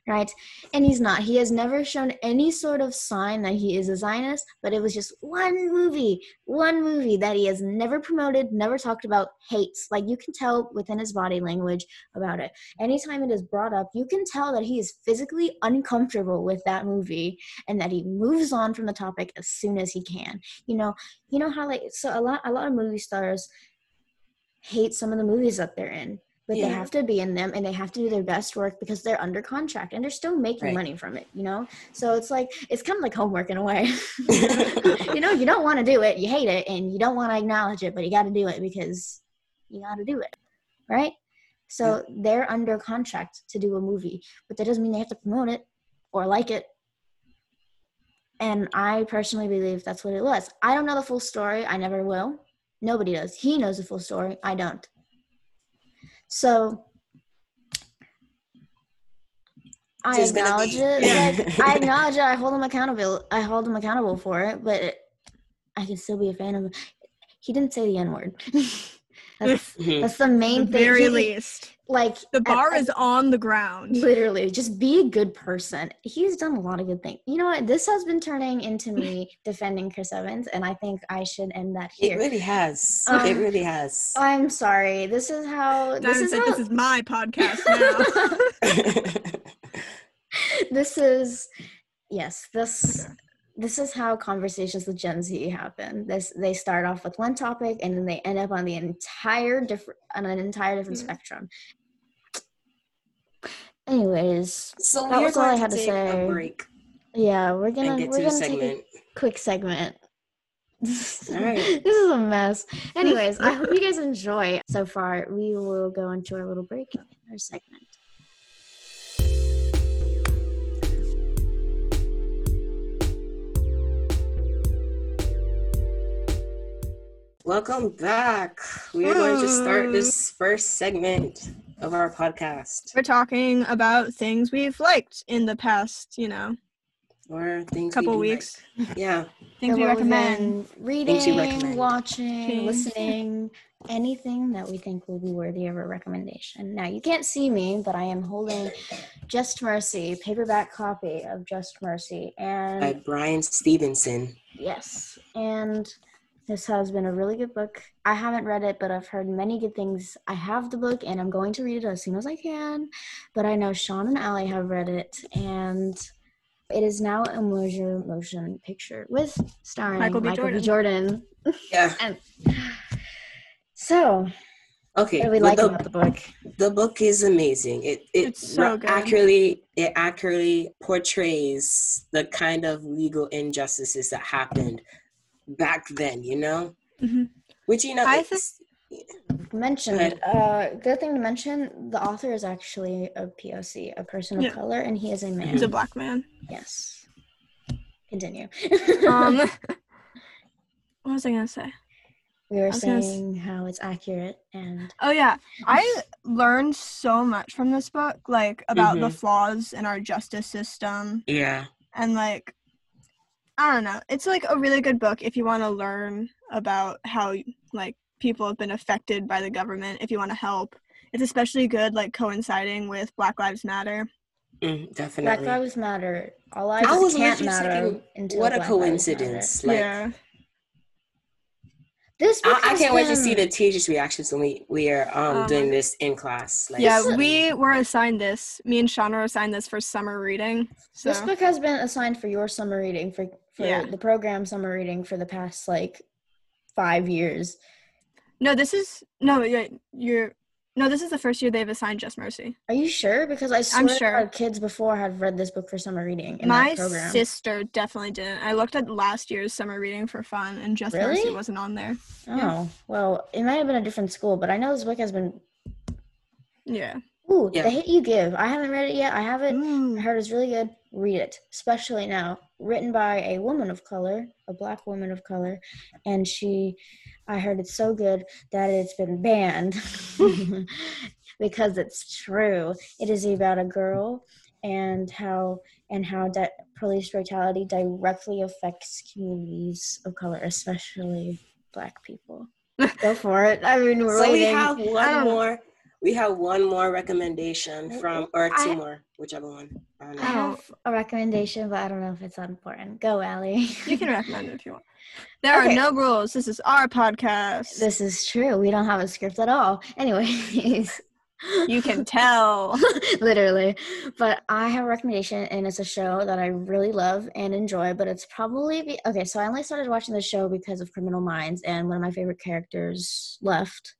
[SPEAKER 2] right? And he's not. He has never shown any sort of sign that he is a Zionist, but it was just one movie, one movie that he has never promoted, never talked about, hates. Like you can tell within his body language about it. Anytime it is brought up, you can tell that he is physically uncomfortable with that movie and that he moves on from the topic as soon as he can. You know, you know how like so a lot a lot of movie stars hate some of the movies that they're in but they have to be in them and they have to do their best work because they're under contract and they're still making
[SPEAKER 3] Right.
[SPEAKER 2] money from it you know? So it's like it's kind of like homework in a way. [LAUGHS] You [LAUGHS] know you don't want to do it you hate it and you don't want to acknowledge it but you got to do it because you got to do it right? So they're under contract to do a movie but that doesn't mean they have to promote it or like it. And i personally believe that's what it was. I don't know the full story i never will. Nobody does. He knows the full story i don't so I acknowledge it.
[SPEAKER 3] Yeah.
[SPEAKER 2] Like I [LAUGHS] acknowledge it. I hold him accountable. I hold him accountable for it, but it, I can still be a fan of him. He didn't say the N word. [LAUGHS] that's, [LAUGHS]
[SPEAKER 3] Mhm.
[SPEAKER 2] that's the main
[SPEAKER 1] At the
[SPEAKER 2] thing.
[SPEAKER 1] very
[SPEAKER 2] He-
[SPEAKER 1] least.
[SPEAKER 2] like
[SPEAKER 1] The bar
[SPEAKER 2] at-
[SPEAKER 1] is on the ground.
[SPEAKER 2] literally just be a good person. He's done a lot of good things. You know what? This has been turning into me [LAUGHS] defending Chris Evans, and I think I should end that here.
[SPEAKER 3] It really has.
[SPEAKER 2] Um,
[SPEAKER 3] it really has.
[SPEAKER 2] I'm sorry. This is how. This is
[SPEAKER 1] said
[SPEAKER 2] how.
[SPEAKER 1] this is my podcast now. [LAUGHS]
[SPEAKER 2] this is yes, this this is how conversations with Gen Z happen. This they start off with one topic and then they end up on the entire different on an entire different
[SPEAKER 1] Yeah.
[SPEAKER 2] spectrum. Anyways,
[SPEAKER 3] So
[SPEAKER 2] That was all I had
[SPEAKER 3] to
[SPEAKER 2] to say.
[SPEAKER 3] break
[SPEAKER 2] yeah, we're gonna
[SPEAKER 3] get
[SPEAKER 2] we're
[SPEAKER 3] to
[SPEAKER 2] gonna take a quick segment.
[SPEAKER 3] All right. [LAUGHS]
[SPEAKER 2] This is a mess. Anyways, I [LAUGHS] hope you guys enjoy. So far, we will go into our little break in our segment.
[SPEAKER 3] Welcome back. We are going to start hmm. this first segment of our podcast,
[SPEAKER 1] We're talking about things we've liked in the past, you know,
[SPEAKER 3] or things. we
[SPEAKER 1] couple
[SPEAKER 3] do
[SPEAKER 1] weeks.
[SPEAKER 3] like. [LAUGHS] Yeah.
[SPEAKER 1] Things
[SPEAKER 2] So
[SPEAKER 1] we recommend.
[SPEAKER 2] Reading,
[SPEAKER 3] Things you recommend.
[SPEAKER 2] watching,
[SPEAKER 1] Things.
[SPEAKER 2] listening, anything that we think will be worthy of a recommendation. Now, you can't see me, but I am holding Just Mercy, paperback copy of Just Mercy. And
[SPEAKER 3] By Bryan Stevenson.
[SPEAKER 2] yes, and this has been a really good book. I haven't read it, but I've heard many good things. I have the book and I'm going to read it as soon as I can. But I know Sean and Allie have read it, and it is now a major motion picture with starring
[SPEAKER 1] Michael
[SPEAKER 2] Michael
[SPEAKER 1] B.
[SPEAKER 2] B. Jordan.
[SPEAKER 3] Yeah. [LAUGHS]
[SPEAKER 2] And so,
[SPEAKER 3] Okay.
[SPEAKER 2] what do we
[SPEAKER 3] well,
[SPEAKER 2] like
[SPEAKER 3] the,
[SPEAKER 2] about the book?
[SPEAKER 3] the book is amazing. It it
[SPEAKER 1] It's so good.
[SPEAKER 3] accurately it accurately portrays the kind of legal injustices that happened back then. You know,
[SPEAKER 1] Mhm.
[SPEAKER 3] which you know.
[SPEAKER 1] I
[SPEAKER 3] it's-
[SPEAKER 2] Mentioned,
[SPEAKER 3] ahead.
[SPEAKER 2] uh, good thing to mention. The author is actually a POC, a person of
[SPEAKER 1] Yeah.
[SPEAKER 2] color, and he is a man.
[SPEAKER 1] He's a black man.
[SPEAKER 2] Yes. Continue.
[SPEAKER 1] Um, [LAUGHS] what was I gonna say?
[SPEAKER 2] we were
[SPEAKER 1] I was s-
[SPEAKER 2] saying how it's accurate and
[SPEAKER 1] Oh yeah, I learned so much from this book, like about the
[SPEAKER 3] Mhm.
[SPEAKER 1] flaws in our justice system,
[SPEAKER 3] yeah.
[SPEAKER 1] and like I don't know. It's like a really good book if you want to learn about how like people have been affected by the government. If you want to help, it's especially good like coinciding with Black Lives Matter.
[SPEAKER 3] Mm,
[SPEAKER 2] Black. Lives Matter. All lives
[SPEAKER 3] I was
[SPEAKER 2] can't matter
[SPEAKER 3] thinking,
[SPEAKER 2] until
[SPEAKER 3] what a
[SPEAKER 2] Black
[SPEAKER 3] coincidence!
[SPEAKER 2] Matter.
[SPEAKER 3] Like,
[SPEAKER 1] yeah,
[SPEAKER 2] This
[SPEAKER 3] I, I can't wait to see the teachers' reactions when we we are um,
[SPEAKER 1] Um,
[SPEAKER 3] doing this in class. Like,
[SPEAKER 1] yeah.
[SPEAKER 2] This-
[SPEAKER 1] We were assigned this. Me and Sean were assigned this for summer reading. So
[SPEAKER 2] This book has been assigned for your summer reading for for
[SPEAKER 1] Yeah.
[SPEAKER 2] the program summer reading for the past like five years.
[SPEAKER 1] no, this is no. Yeah, you're no. This is the first year they've assigned Just Mercy.
[SPEAKER 2] Are you sure? Because I swear
[SPEAKER 1] I'm sure.
[SPEAKER 2] our kids before had read this book for summer reading in
[SPEAKER 1] My
[SPEAKER 2] that program.
[SPEAKER 1] sister definitely didn't. I looked at last year's summer reading for fun, and Just Mercy wasn't on there.
[SPEAKER 2] oh
[SPEAKER 1] yeah.
[SPEAKER 2] well, it might have been a different school, but I know this book has been.
[SPEAKER 1] Yeah.
[SPEAKER 2] Ooh,
[SPEAKER 3] Yeah.
[SPEAKER 2] The Hate You Give. I haven't read it yet. I haven't mm. I
[SPEAKER 1] Ooh.
[SPEAKER 2] heard it's really good. Read it, especially now. Written by a woman of color, a black woman of color, and she, I heard it's so good that it's been banned [LAUGHS] because it's true. It is about a girl and how and how that police brutality directly affects communities of color, especially black people. [LAUGHS] Go for it. I mean, we're
[SPEAKER 3] so we
[SPEAKER 2] waiting.
[SPEAKER 3] have one more. We have one more recommendation from, or two
[SPEAKER 2] I-
[SPEAKER 3] more, whichever one. I don't
[SPEAKER 2] I have a recommendation, but I don't know if it's important. Go, Allie.
[SPEAKER 1] You can recommend it if you want. There
[SPEAKER 2] Okay.
[SPEAKER 1] are no rules. This is our podcast.
[SPEAKER 2] This is true. We don't have a script at all. Anyways, [LAUGHS]
[SPEAKER 1] you can tell. [LAUGHS]
[SPEAKER 2] literally. But I have a recommendation, and it's a show that I really love and enjoy. But it's probably be- okay. So I only started watching the show because of Criminal Minds, and one of my favorite characters left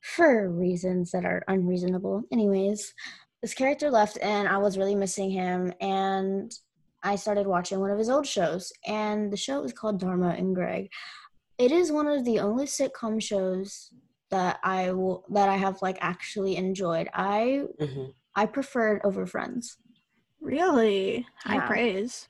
[SPEAKER 2] for reasons that are unreasonable. Anyways, this character left, and I was really missing him, and I started watching one of his old shows, and the show is called Dharma and Greg. It is one of the only sitcom shows that I will that I have like actually enjoyed. I
[SPEAKER 3] Mhm.
[SPEAKER 2] I prefer it over Friends.
[SPEAKER 1] Really? High
[SPEAKER 2] Yeah.
[SPEAKER 1] praise.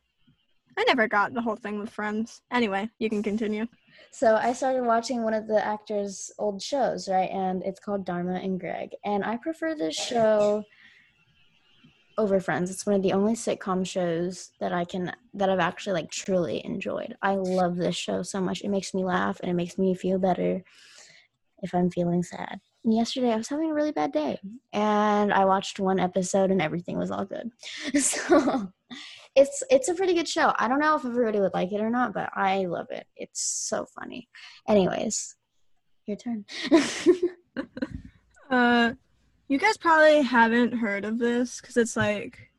[SPEAKER 1] I never got the whole thing with friends. Anyway, you can continue.
[SPEAKER 2] So I started watching one of the actors' old shows, right? And it's called Dharma and Greg. And I prefer this show over Friends. It's one of the only sitcom shows that I can that I've actually like truly enjoyed. I love this show so much. It makes me laugh and it makes me feel better if I'm feeling sad. And yesterday I was having a really bad day and I watched one episode and everything was all good. [LAUGHS] So it's it's a pretty good show. I don't know if everybody would like it or not, but I love it. It's so funny. Anyways, your turn. [LAUGHS]
[SPEAKER 1] Uh, you guys probably haven't heard of this because it's like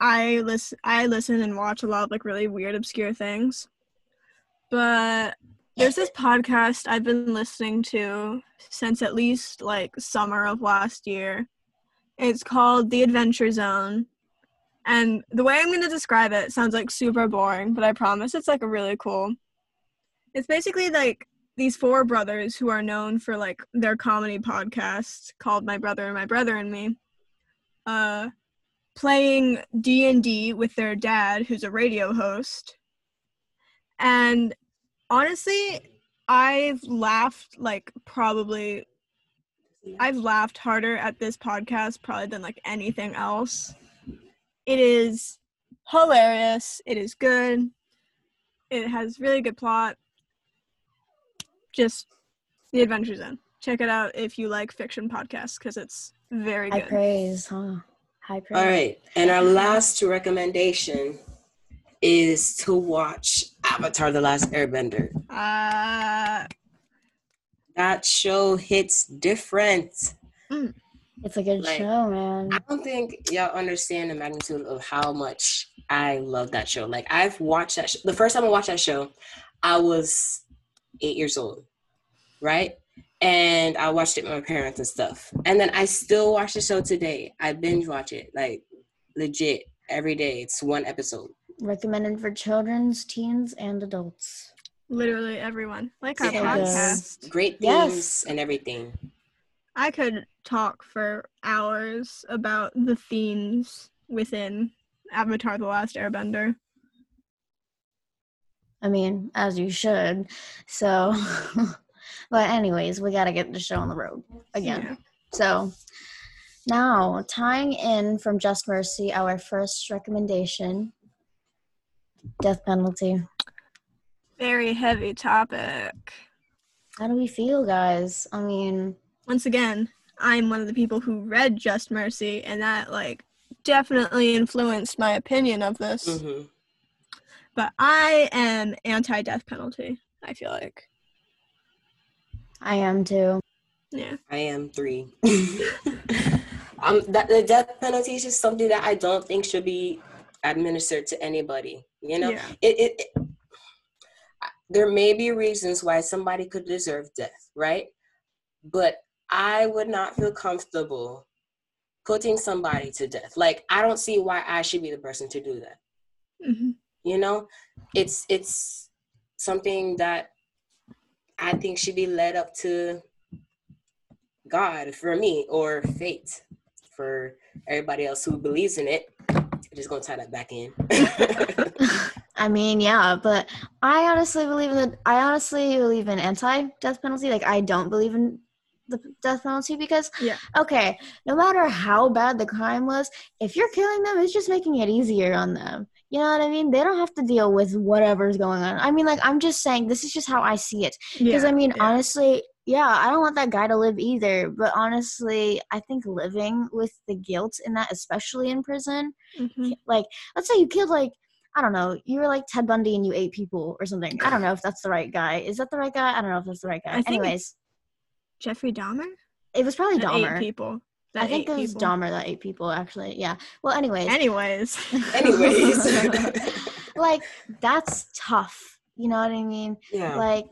[SPEAKER 1] I listen I listen and watch a lot of like really weird obscure things. But there's this podcast I've been listening to since at least like summer of last year. It's called The Adventure Zone. And the way I'm going to describe it sounds like super boring, but I promise it's like a really cool. It's basically like these four brothers who are known for like their comedy podcast called My Brother and My Brother and Me. Uh playing D&D with their dad who's a radio host. And honestly, I've laughed like probably I've laughed harder at this podcast probably than like anything else. It is hilarious. It is good. It has really good plot. Just The Adventure Zone. Check it out if you like fiction podcasts because it's very good.
[SPEAKER 2] High praise, huh? High praise.
[SPEAKER 3] All right. And our last recommendation is to watch Avatar The Last Airbender.
[SPEAKER 1] Uh,
[SPEAKER 3] That show hits different.
[SPEAKER 2] It's a good
[SPEAKER 3] Like,
[SPEAKER 2] show, man.
[SPEAKER 3] I don't think y'all understand the magnitude of how much I love that show. Like I've watched that. Sh- the first time I watched that show, I was eight years old, right? And I watched it with my parents and stuff. And then I still watch the show today. I binge watch it like legit every day. It's one episode.
[SPEAKER 2] Recommended for children's, teens, and adults.
[SPEAKER 1] literally everyone. Like our
[SPEAKER 3] Yeah.
[SPEAKER 1] podcast.
[SPEAKER 3] Great
[SPEAKER 2] Yes.
[SPEAKER 3] and everything.
[SPEAKER 1] I could talk for hours about the themes within Avatar The Last Airbender.
[SPEAKER 2] I mean, as you should. So, [LAUGHS] but anyways, we gotta get the show on the road again.
[SPEAKER 1] Yeah.
[SPEAKER 2] So now tying in from Just Mercy, our first recommendation, death penalty.
[SPEAKER 1] Very heavy topic.
[SPEAKER 2] How do we feel, guys? I mean,
[SPEAKER 1] Once again, I'm one of the people who read Just Mercy, and that like definitely influenced my opinion of this.
[SPEAKER 3] hmm
[SPEAKER 1] But I am anti death penalty, I feel like.
[SPEAKER 2] I am too.
[SPEAKER 1] Yeah.
[SPEAKER 3] I am three. [LAUGHS] um, that the death penalty is just something that I don't think should be administered to anybody. You know,
[SPEAKER 1] Yeah.
[SPEAKER 3] it, it, it there may be reasons why somebody could deserve death, right? But I would not feel comfortable putting somebody to death. Like I don't see why I should be the person to do that.
[SPEAKER 1] hmm
[SPEAKER 3] You know, it's it's something that I think should be led up to God for me or fate for everybody else who believes in it. I'm just gonna tie that back in. [LAUGHS]
[SPEAKER 2] I mean, yeah, but I honestly believe in the, I honestly believe in anti-death penalty. Like, I don't believe in the death penalty because,
[SPEAKER 1] Yeah.
[SPEAKER 2] okay, no matter how bad the crime was, if you're killing them, it's just making it easier on them. You know what I mean? They don't have to deal with whatever's going on. I mean, like, I'm just saying, this is just how I see it. Because
[SPEAKER 1] Yeah.
[SPEAKER 2] I mean,
[SPEAKER 1] yeah.
[SPEAKER 2] honestly, yeah, I don't want that guy to live either. But honestly, I think living with the guilt in that, especially in prison,
[SPEAKER 1] Mhm.
[SPEAKER 2] like let's say you killed like I don't know, you were like Ted Bundy and you ate people or something. I don't know if that's the right guy. Is that the right guy? I don't know if that's the right guy.
[SPEAKER 1] I
[SPEAKER 2] Anyways,
[SPEAKER 1] Jeffrey Dahmer?
[SPEAKER 2] it was probably
[SPEAKER 1] That ate
[SPEAKER 2] Dahmer.
[SPEAKER 1] people.
[SPEAKER 2] I think it was
[SPEAKER 1] people.
[SPEAKER 2] Dahmer that ate people actually. Yeah. Well, anyways,
[SPEAKER 1] Anyways. [LAUGHS]
[SPEAKER 3] Anyways. [LAUGHS]
[SPEAKER 2] like that's tough. You know what I mean?
[SPEAKER 3] yeah.
[SPEAKER 2] Like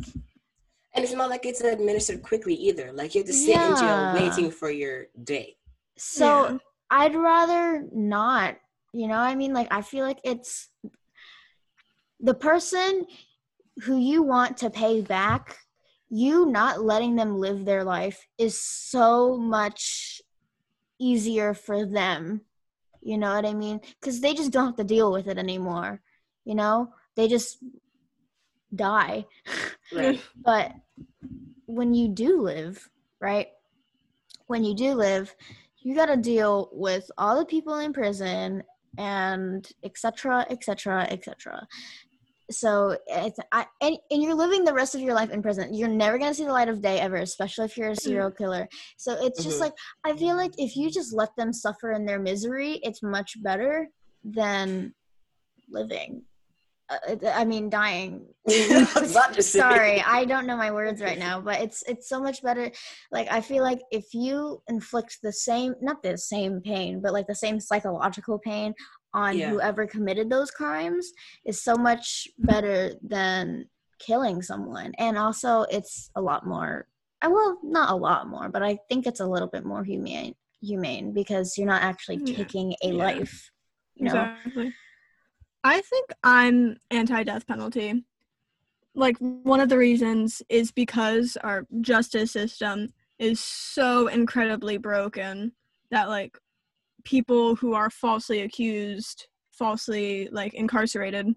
[SPEAKER 3] and it's not like it's administered quickly either. Like you have to sit in jail waiting for your day.
[SPEAKER 2] so
[SPEAKER 1] Yeah.
[SPEAKER 2] I'd rather not. You know, what I mean, like I feel like it's the person who you want to pay back. You not letting them live their life is so much easier for them. You know what I mean? Because they just don't have to deal with it anymore. You know, they just die. [LAUGHS]
[SPEAKER 3] Right.
[SPEAKER 2] But when you do live, right? When you do live, you got to deal with all the people in prison and etc etc etc so it's I, and, and you're living the rest of your life in prison. You're never going to see the light of day ever especially if you're a serial killer. So it's just
[SPEAKER 3] Mhm.
[SPEAKER 2] like i feel like if you just let them suffer in their misery it's much better than living uh, i mean dying. [LAUGHS]
[SPEAKER 3] Just
[SPEAKER 2] sorry i don't know my words right now but it's it's so much better. Like i feel like if you inflict the same not the same pain but like the same psychological pain on
[SPEAKER 3] Yeah.
[SPEAKER 2] whoever committed those crimes is so much better than killing someone. And also, it's a lot more. uh, Well, not a lot more, but I think it's a little bit more humane. Humane because you're not actually
[SPEAKER 1] Yeah.
[SPEAKER 2] taking a
[SPEAKER 3] Yeah.
[SPEAKER 2] life. You know,
[SPEAKER 1] Exactly. I think I'm anti-death penalty. Like one of the reasons is because our justice system is so incredibly broken that like people who are falsely accused, falsely like incarcerated,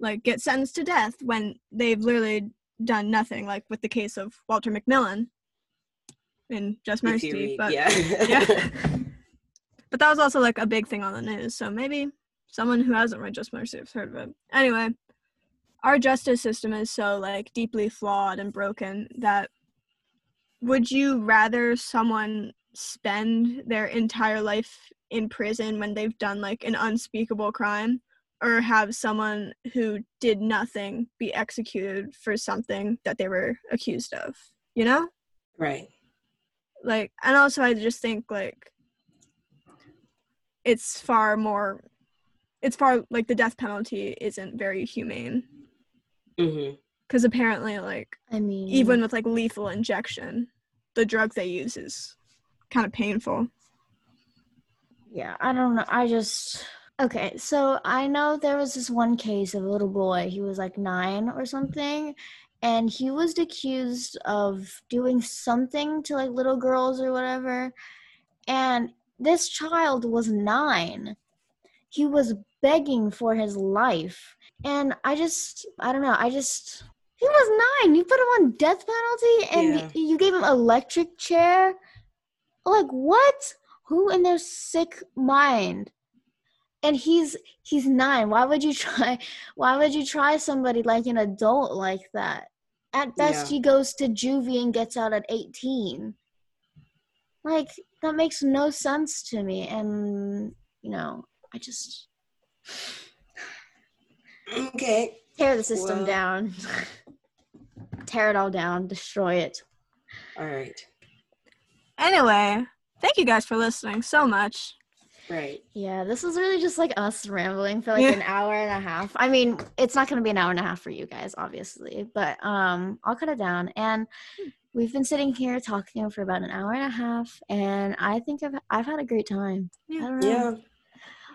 [SPEAKER 1] like get sentenced to death when they've literally done nothing. Like with the case of Walter McMillian in Just Mercy,
[SPEAKER 3] read-
[SPEAKER 1] but
[SPEAKER 3] yeah. [LAUGHS]
[SPEAKER 1] yeah. [LAUGHS] but that was also like a big thing on the news. So maybe someone who hasn't read Just Mercy has heard of it. Anyway, our justice system is so like deeply flawed and broken that would you rather someone spend their entire life in prison when they've done like an unspeakable crime or have someone who did nothing be executed for something that they were accused of you know?
[SPEAKER 3] Right.
[SPEAKER 1] like and also i just think like it's far more it's far like the death penalty isn't very humane.
[SPEAKER 3] Hmm
[SPEAKER 1] because apparently like
[SPEAKER 2] I mean,
[SPEAKER 1] even with like lethal injection the drug they use is kind of painful
[SPEAKER 2] Yeah, I don't know. I just okay. So I know there was this one case of a little boy. He was like nine or something, and he was accused of doing something to like little girls or whatever. And this child was nine. He was begging for his life, and I just I don't know. I just he was nine. You put him on death penalty, and
[SPEAKER 3] Yeah.
[SPEAKER 2] you gave him electric chair. Like what? who in their sick mind and he's he's nine why would you [LAUGHS] try why would you try somebody like an adult like that at best
[SPEAKER 3] Yeah.
[SPEAKER 2] he goes to juvie and gets out at 18 like that makes no sense to me and you know i just
[SPEAKER 3] Okay.
[SPEAKER 2] tear the system
[SPEAKER 3] Well-
[SPEAKER 2] down [LAUGHS] tear it all down destroy it
[SPEAKER 3] All right.
[SPEAKER 1] Anyway thank you guys for listening so much
[SPEAKER 3] Right.
[SPEAKER 2] Yeah, this is really just like us rambling for like
[SPEAKER 1] Yeah.
[SPEAKER 2] an hour and a half. I mean, it's not going to be an hour and a half for you guys, obviously, but um, I'll cut it down. And we've been sitting here talking for about an hour and a half, and I think I've I've had a great time.
[SPEAKER 1] Yeah.
[SPEAKER 2] I don't know.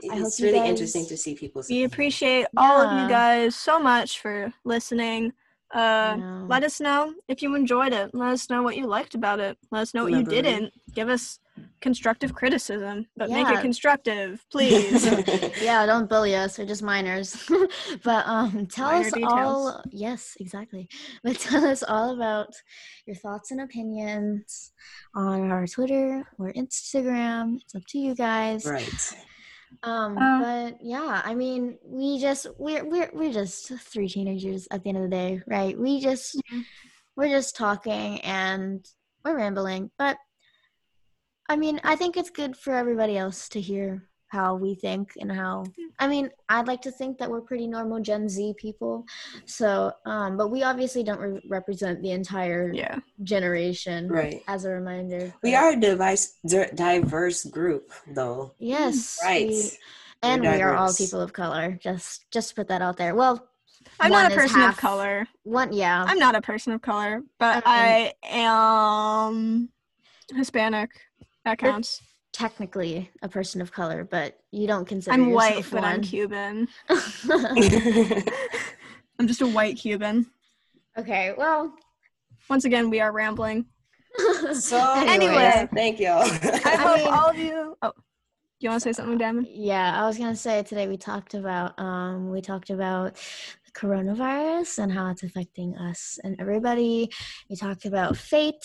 [SPEAKER 3] Yeah.
[SPEAKER 2] Hope
[SPEAKER 3] It's
[SPEAKER 2] you
[SPEAKER 3] really
[SPEAKER 2] guys-
[SPEAKER 3] interesting to see people's.
[SPEAKER 1] we appreciate all of you guys so much for listening uh
[SPEAKER 2] know.
[SPEAKER 1] let us know if you enjoyed it let us know what you liked about it let us know what you didn't give us constructive criticism but make it constructive [LAUGHS] please
[SPEAKER 2] Yeah, don't bully us. We're just minors. [LAUGHS] but um, tell
[SPEAKER 1] Minor
[SPEAKER 2] us
[SPEAKER 1] details.
[SPEAKER 2] all. Yes, exactly. [LAUGHS] But tell us all about your thoughts and opinions on our Twitter or Instagram. It's up to you guys.
[SPEAKER 3] right.
[SPEAKER 2] Um,
[SPEAKER 1] Uh,
[SPEAKER 2] but yeah, I mean, we just we're we're we're just three teenagers at the end of the day, right? We just
[SPEAKER 1] Yeah.
[SPEAKER 2] we're just talking and we're rambling, but I mean, I think it's good for everybody else to hear how we think and how I mean, I'd like to think that we're pretty normal Gen Z people. So, um, but we obviously don't re- represent the entire
[SPEAKER 1] yeah
[SPEAKER 2] generation
[SPEAKER 3] Right.
[SPEAKER 2] as a reminder.
[SPEAKER 3] We are a device, di- diverse group, though.
[SPEAKER 2] Yes.
[SPEAKER 3] Right.
[SPEAKER 2] we- and we are all people of color. Just just to put that out there. Well,
[SPEAKER 1] i'm
[SPEAKER 2] one
[SPEAKER 1] not a person
[SPEAKER 2] half-
[SPEAKER 1] of color
[SPEAKER 2] One, yeah.
[SPEAKER 1] i'm not a person of color but
[SPEAKER 2] I
[SPEAKER 1] i am hispanic that
[SPEAKER 2] You're-
[SPEAKER 1] counts
[SPEAKER 2] technically a person of color, but you don't consider
[SPEAKER 1] i'm white
[SPEAKER 2] yourself
[SPEAKER 1] but i'm cuban [LAUGHS] i'm just a white cuban
[SPEAKER 2] okay, well.
[SPEAKER 1] once again we are rambling [LAUGHS]
[SPEAKER 3] so
[SPEAKER 1] Anyway.
[SPEAKER 3] thank y'all.
[SPEAKER 1] I [LAUGHS]
[SPEAKER 2] I
[SPEAKER 1] hope
[SPEAKER 2] mean-
[SPEAKER 1] all of you. Oh, you want to say something, Damon?
[SPEAKER 2] Yeah, I was gonna say today we talked about um we talked about the coronavirus and how it's affecting us and everybody. We talked about fate.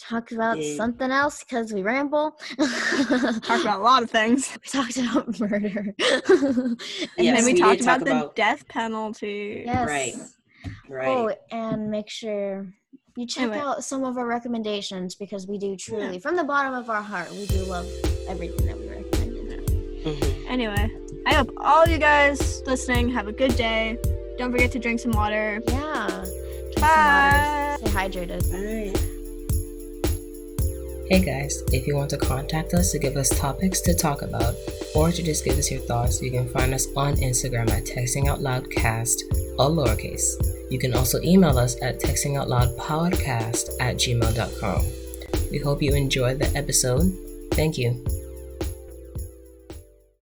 [SPEAKER 2] We talked about
[SPEAKER 3] Yeah.
[SPEAKER 2] something else because we ramble. [LAUGHS]
[SPEAKER 1] Talked about a lot of things. [LAUGHS]
[SPEAKER 2] we talked about murder. [LAUGHS] and
[SPEAKER 3] Yes,
[SPEAKER 1] then we,
[SPEAKER 3] we
[SPEAKER 1] talked
[SPEAKER 3] talk
[SPEAKER 1] about the
[SPEAKER 3] about-
[SPEAKER 1] death penalty.
[SPEAKER 2] Yes.
[SPEAKER 3] Right. right.
[SPEAKER 2] Oh, and make sure you check
[SPEAKER 1] Anyway.
[SPEAKER 2] out some of our recommendations because we do truly, from the bottom of our heart, we do love everything that we recommended.
[SPEAKER 3] Mhm.
[SPEAKER 1] Anyway, I hope all you guys listening have a good day. Don't forget to drink some water.
[SPEAKER 2] Yeah. Drink
[SPEAKER 1] Bye.
[SPEAKER 2] Stay hydrated.
[SPEAKER 3] All right. Hey guys, if you want to contact us to give us topics to talk about, or to just give us your thoughts, you can find us on Instagram at Texting Out Loud Cast, all lowercase. You can also email us at textingoutloudpodcast at gmail.com. We hope you enjoyed the episode. Thank you.